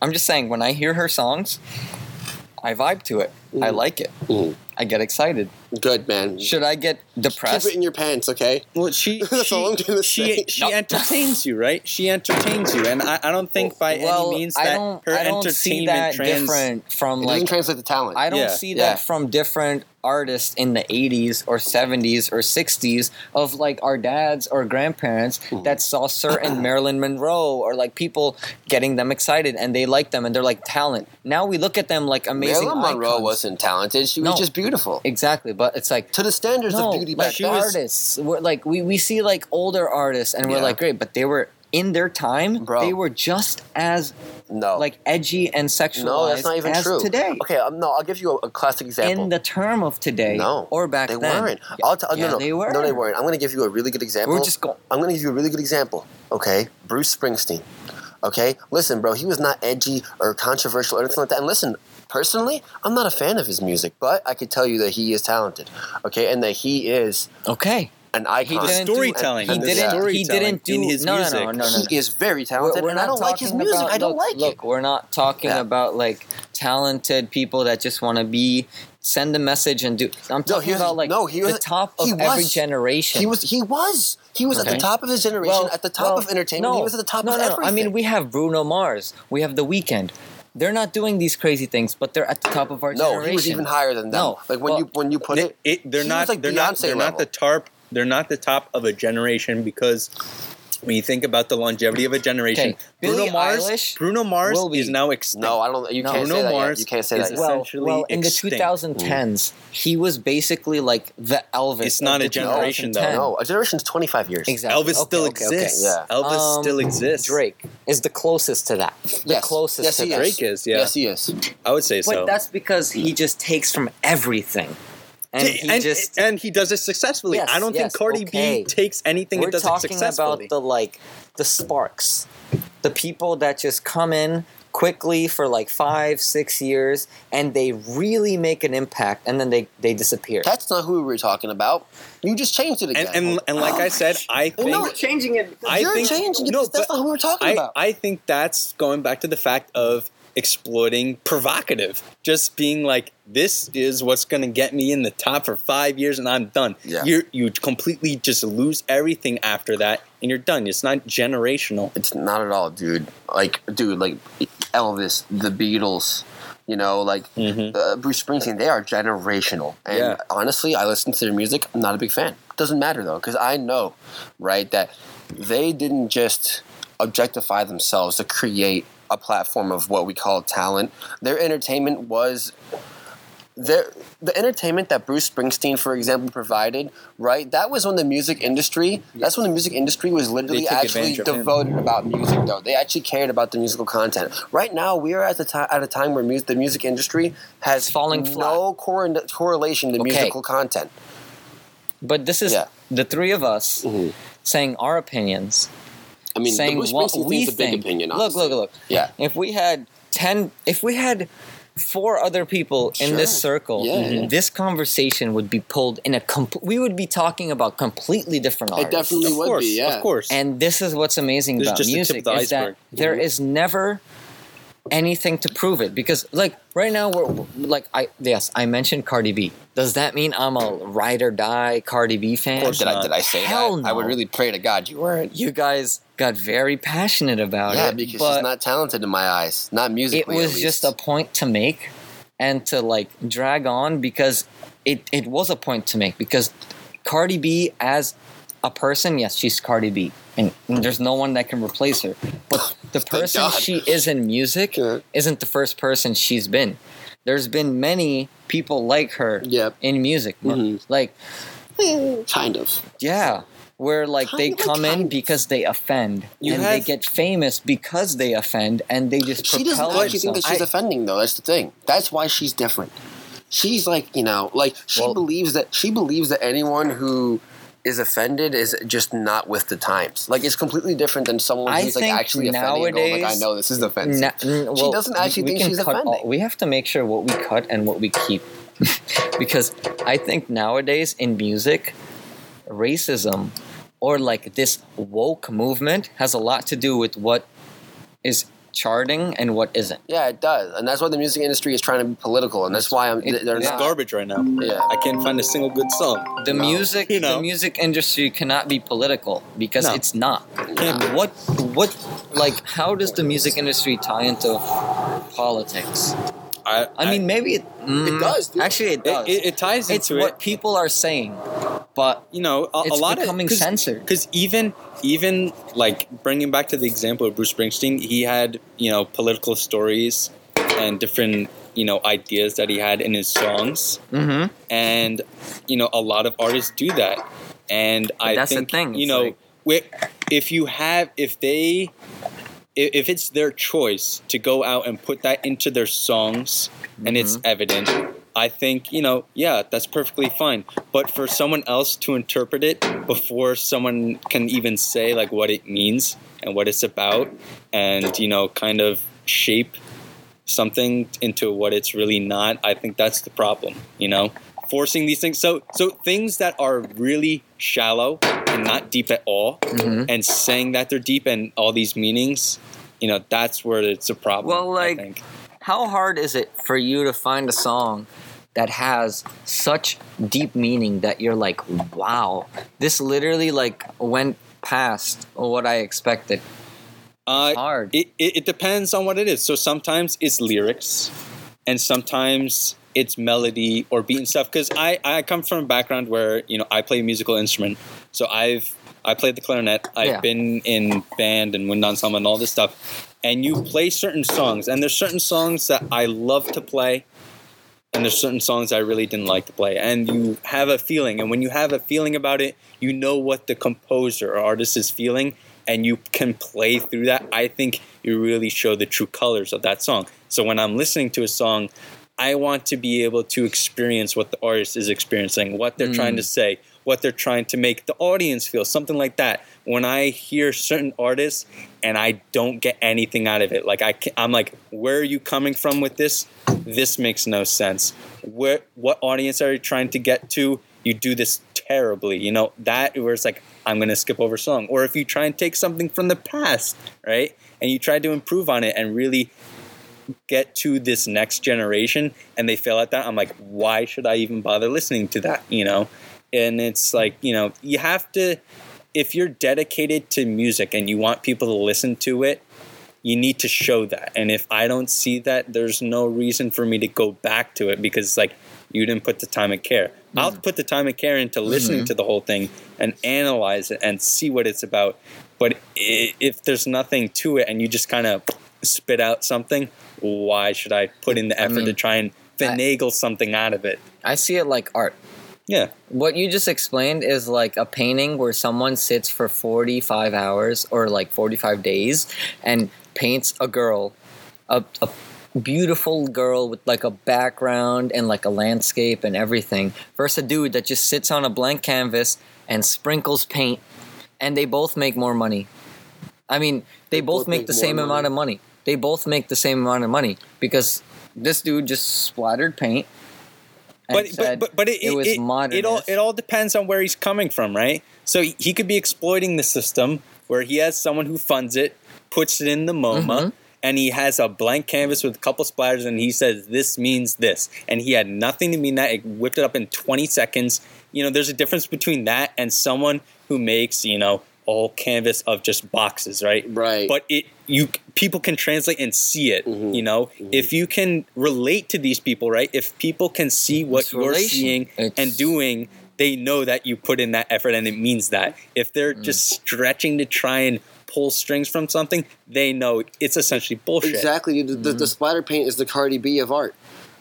I'm just saying when I hear her songs, I vibe to it. I Mm. like it. Mm. I get excited. Good man. Should I get depressed? Keep it in your pants, okay? Well, she That's all I'm she gonna she, say. she No. entertains you, right? She entertains you, and I, I don't think by well, any means I that don't. her I don't entertainment see that trans. different from It like. doesn't translate to talent. I don't Yeah. see Yeah. that from different artists in the 80s or 70s or 60s of like our dads or grandparents Hmm. that saw certain Marilyn Monroe or like people getting them excited and they like them and they're like talent. Now we look at them like amazing Marilyn Monroe icons. wasn't talented. She was No. just beautiful. exactly, but it's like To the standards no, of beauty like back then. artists. We're like we, we see like older artists and we're Yeah. like great, but they were in their time. Bro. They were just as No. like edgy and sexualized no, that's not even as true. today. Okay, um, no, I'll give you a, a classic example. In the term of today, no, or back they then, weren't. I'll tell. yeah, no, no, they were. No, they weren't. I'm going to give you a really good example. We're just going. I'm going to give you a really good example. Okay, Bruce Springsteen. Okay, listen, bro, he was not edgy or controversial or anything like that. And listen, personally, I'm not a fan of his music, but I could tell you that he is talented. Okay, and that he is Okay, an icon. do- storytelling. he didn't. He didn't do his no, music. no, no, no, no, no. he is very We're, talented, we're and I don't like his music. about- I don't look, like Look, it. we're not talking Yeah. about like talented people that just want to be send a message and do. I'm No, talking he was- about like no, he the was- top of he every generation. He was. He was. He was at the top of his generation, Well, at the top well, of entertainment. no, he was at the top no, of no, no. everything. I mean, we have Bruno Mars. We have The Weeknd. They're not doing these crazy things, but they're at the top of our no, generation. he was even higher than them. No, like when well, you when you put it, it- they're he not. was like they're not. They're not the top. They're not the top of a generation because when you think about the longevity of a generation, Okay, Bruno Mars. Bruno Mars will be- is now extinct. No, I don't. You No. can't Bruno say that. Mars Yet. You can't say that. well, well, in the extinct. 2010s, he was basically like the Elvis. It's not a generation, though. No, a generation's twenty five years. Exactly. Elvis Okay, still okay, okay. exists. yeah. Elvis Um, still exists. Drake is the closest to that. The Yes. closest Yes, to he that. Drake is, yeah. Yes, he is. I would say But so. But that's because he just takes from everything. And and, he and, just and he does it successfully. Yes, I don't yes, think Cardi okay. B takes anything we're and does it talking successfully. about the like the sparks. The people that just come in quickly for like five, six years and they really make an impact and then they, they disappear. That's not who we were talking about. You just changed it again. and, and and like oh I said, I think no, changing it. I you're think changing it. no, that's not who we're talking I, about. I think that's going back to the fact of exploiting provocative. Just being like, this is what's going to get me in the top for five years and I'm done. Yeah. you you completely just lose everything after that and you're done. It's not generational. It's not at all, dude. Like, dude, like Elvis, the Beatles, you know, like Mhm. uh, Bruce Springsteen, they are generational. And Yeah. honestly, I listen to their music. I'm not a big fan. Doesn't matter though, because I know, right, that they didn't just objectify themselves to create a platform of what we call talent. Their entertainment was their the entertainment that Bruce Springsteen, for example, provided, right? That was when the music industry. That's when the music industry was literally actually devoted about music, though. They actually cared about the musical content. Right now, we are at the time at a time where mu- the music industry has It's falling no cor- correlation to Okay. musical content. But this is Yeah. the three of us Mhm. saying our opinions, I mean, the saying Bruce what we thing's a big think. opinion. look, honestly. look, look. Yeah. If we had ten, if we had four other people in this circle, Yeah, mhm. yeah. this conversation would be pulled in a comp- we would be talking about completely different It definitely Of would course, be. Yeah. of course. And this is what's amazing This is about just the tip music of the is that iceberg. there mm-hmm. is never anything to prove it because like right now we're like I yes I mentioned Cardi B. Does that mean I'm a ride or die Cardi B fan? course Did I did I say Hell that? I would really pray to God you weren't. You guys got very passionate about Yeah, it. because but she's not talented in my eyes. Not musically. it was at just a point to make and to like drag on because it, it was a point to make because Cardi B as a person, yes, she's Cardi B. And, and there's no one that can replace her. But the person God. she is in music Yeah. isn't the first person she's been. There's been many people like her Yep. in music. Mhm. Like, Kind of. yeah. Where like they Kind of, come in of. because they offend, You and they get famous because they offend, and they just She doesn't propel actually think that themselves. she's offending, though. That's the thing. That's why she's different. She's like, you know, like she Well- believes that she believes that anyone who is offended is just not with the times. Like it's completely different than someone I who's like actually offended. and going, like I know this is offensive. Na- n- She doesn't actually we think she's cut all- we have to make sure what we cut and what we keep, because I think nowadays in music, racism or like this woke movement has a lot to do with what is charting and what isn't. yeah, it does, and that's why the music industry is trying to be political, and that's why I'm. It- they're It's not. garbage right now. Yeah. I can't find a single good song. The No. music, You know. the music industry cannot be political because No. it's not. Can't. What, what, like, how does the music industry tie into politics? I, I mean, maybe it. mm, does, dude. Actually, it it, does. it, it ties it's into what it. people are saying, but You know, a, a lot becoming of censored. Because even even like bringing back to the example of Bruce Springsteen, he had you know political stories and different you know ideas that he had in his songs, Mhm. and you know a lot of artists do that. And I that's the think thing, you it's know like- if you have if they if it's their choice to go out and put that into their songs and it's Mm-hmm. evident i think you know yeah that's perfectly fine but for someone else to interpret it before someone can even say like what it means and what it's about and you know kind of shape something into what it's really not i think that's the problem you know forcing these things so so things that are really shallow and not deep at all Mhm. and saying that they're deep and all these meanings you know that's where it's a problem Well, like- I think. how hard is it for you to find a song that has such deep meaning that you're like, wow, this literally like went past what I expected. Uh, hard. It, it, it depends on what it is. So sometimes it's lyrics, and sometimes it's melody or beat and stuff. Because I, I come from a background where you know I play a musical instrument, so I've I played the clarinet. I've Yeah. been in band and wind ensemble and all this stuff. And you play certain songs, and there's certain songs that I love to play, and there's certain songs I really didn't like to play. And you have a feeling, and when you have a feeling about it, you know what the composer or artist is feeling, and you can play through that. I think you really show the true colors of that song. So when I'm listening to a song, I want to be able to experience what the artist is experiencing, what they're trying mm. to say, what they're trying to make the audience feel, something like that. When I hear certain artists and I don't get anything out of it, like I I'm like, where are you coming from with this? This makes no sense. Where what audience are you trying to get to? You do this terribly. You know that where it's like I'm gonna skip over song, or if you try and take something from the past, right, and you try to improve on it and really get to this next generation and they fail at that i'm like why should i even bother listening to that you know and it's like you know you have to if you're dedicated to music and you want people to listen to it you need to show that. And if i don't see that there's no reason for me to go back to it because like you didn't put the time and care. I'll mm. put the time and care into listening mm-hmm. to the whole thing and analyze it and see what it's about. But if there's nothing to it and you just kind of spit out something why should i put in the I effort to try and finagle something out of it? I see it like art. Yeah What you just explained is like a painting where someone sits for 45 hours or like 45 days and paints a girl, a, a beautiful girl with like a background and like a landscape and everything, versus a dude that just sits on a blank canvas and sprinkles paint and they both make more money. I mean, they, both, both make make the same amount of money. They both make the same amount of money because this dude just splattered paint. But, said but but but it, it was it, it, modernist. it all it all depends on where he's coming from, right? So he- could be exploiting the system where he has someone who funds it, puts it in the MoMA, Mm-hmm. and he has a blank canvas with a couple splatters, and he says this means this, and he had nothing to mean that. It whipped it up in twenty seconds. You know, there's a difference between that and someone who makes you know a whole canvas of just boxes, right? Right. But it you people can translate and see it. Mm-hmm. You know, if you can relate to these people, right? If people can see what It's you're relation. seeing It's- and doing, they know that you put in that effort and it means that. If they're Mm. just stretching to try and pull strings from something, they know it's essentially bullshit. Exactly. The, the, the splatter paint is the Cardi B of art.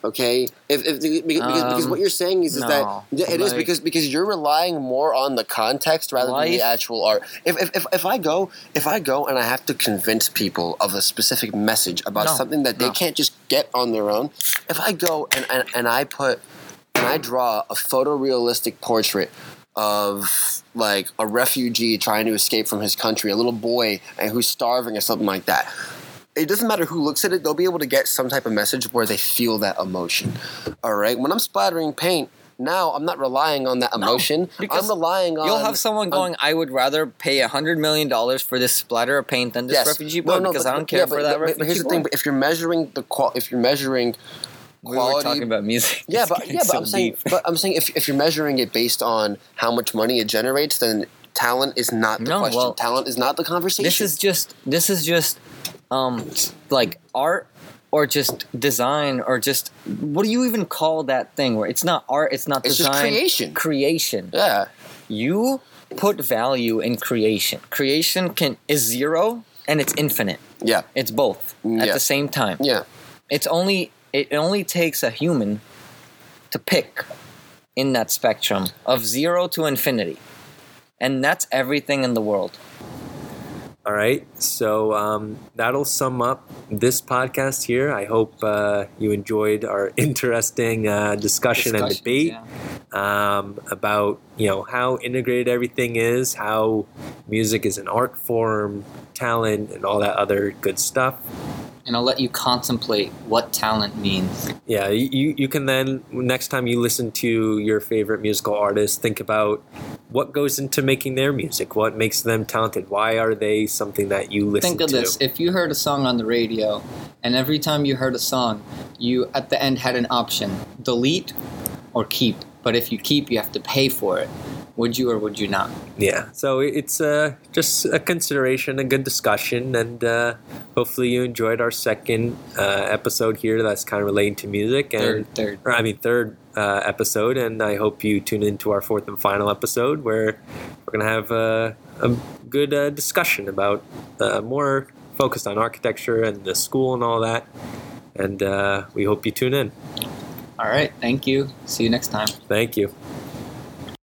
Okay, if, if because, because, because Um, what you're saying is, is no. that it is Like- because because you're relying more on the context rather than the actual art. If, if, if, if I go if I go and I have to convince people of a specific message about No, something that they no. can't just get on their own, if I go and, and, and I put and I draw a photorealistic portrait of like a refugee trying to escape from his country, a little boy and who's starving or something like that. It doesn't matter who looks at it; they'll be able to get some type of message where they feel that emotion. All right. When I'm splattering paint, now I'm not relying on that emotion. because I'm relying on. You'll have someone on- going, I would rather pay a hundred million dollars for this splatter of paint than this yes. refugee No, no, because but- I don't care yeah, for but- that but- but refugee here's the thing: if you're measuring the qual, if you're measuring we quality, were talking about music. Yeah, It's but yeah, but so I'm saying, deep. but I'm saying if if you're measuring it based on how much money it generates, then talent is not the No, question. well, talent is not the conversation. this is just this is just um like art or just design or just what do you even call that thing where it's not art it's not It's just design creation. creation Yeah. you put value in creation creation can is zero and it's infinite Yeah. it's both at the same time Yeah. it's only it only takes a human to pick in that spectrum of zero to infinity and that's everything in the world All right, so um, that'll sum up this podcast here. I hope uh, you enjoyed our interesting uh, discussion and debate yeah. um, about you know how integrated everything is, how music is an art form, talent, and all that other good stuff. and i'll let you contemplate what talent means Yeah, you, you can then next time you listen to your favorite musical artist, think about what goes into making their music, what makes them talented, why are they something that you listen to? Think of to. this: if you heard a song on the radio, and every time you heard a song, you at the end had an option: delete or keep. But if you keep, you have to pay for it. Would you or would you not? Yeah, so it's uh, just a consideration, a good discussion, and uh, hopefully you enjoyed our second uh, episode here that's kind of relating to music. And Third, third. or, I mean, third uh, episode, and I hope you tune into our fourth and final episode where we're gonna have uh, a good uh, discussion about uh, more focused on architecture and the school and all that. And uh, we hope you tune in. All right. Thank you. See you next time. Thank you.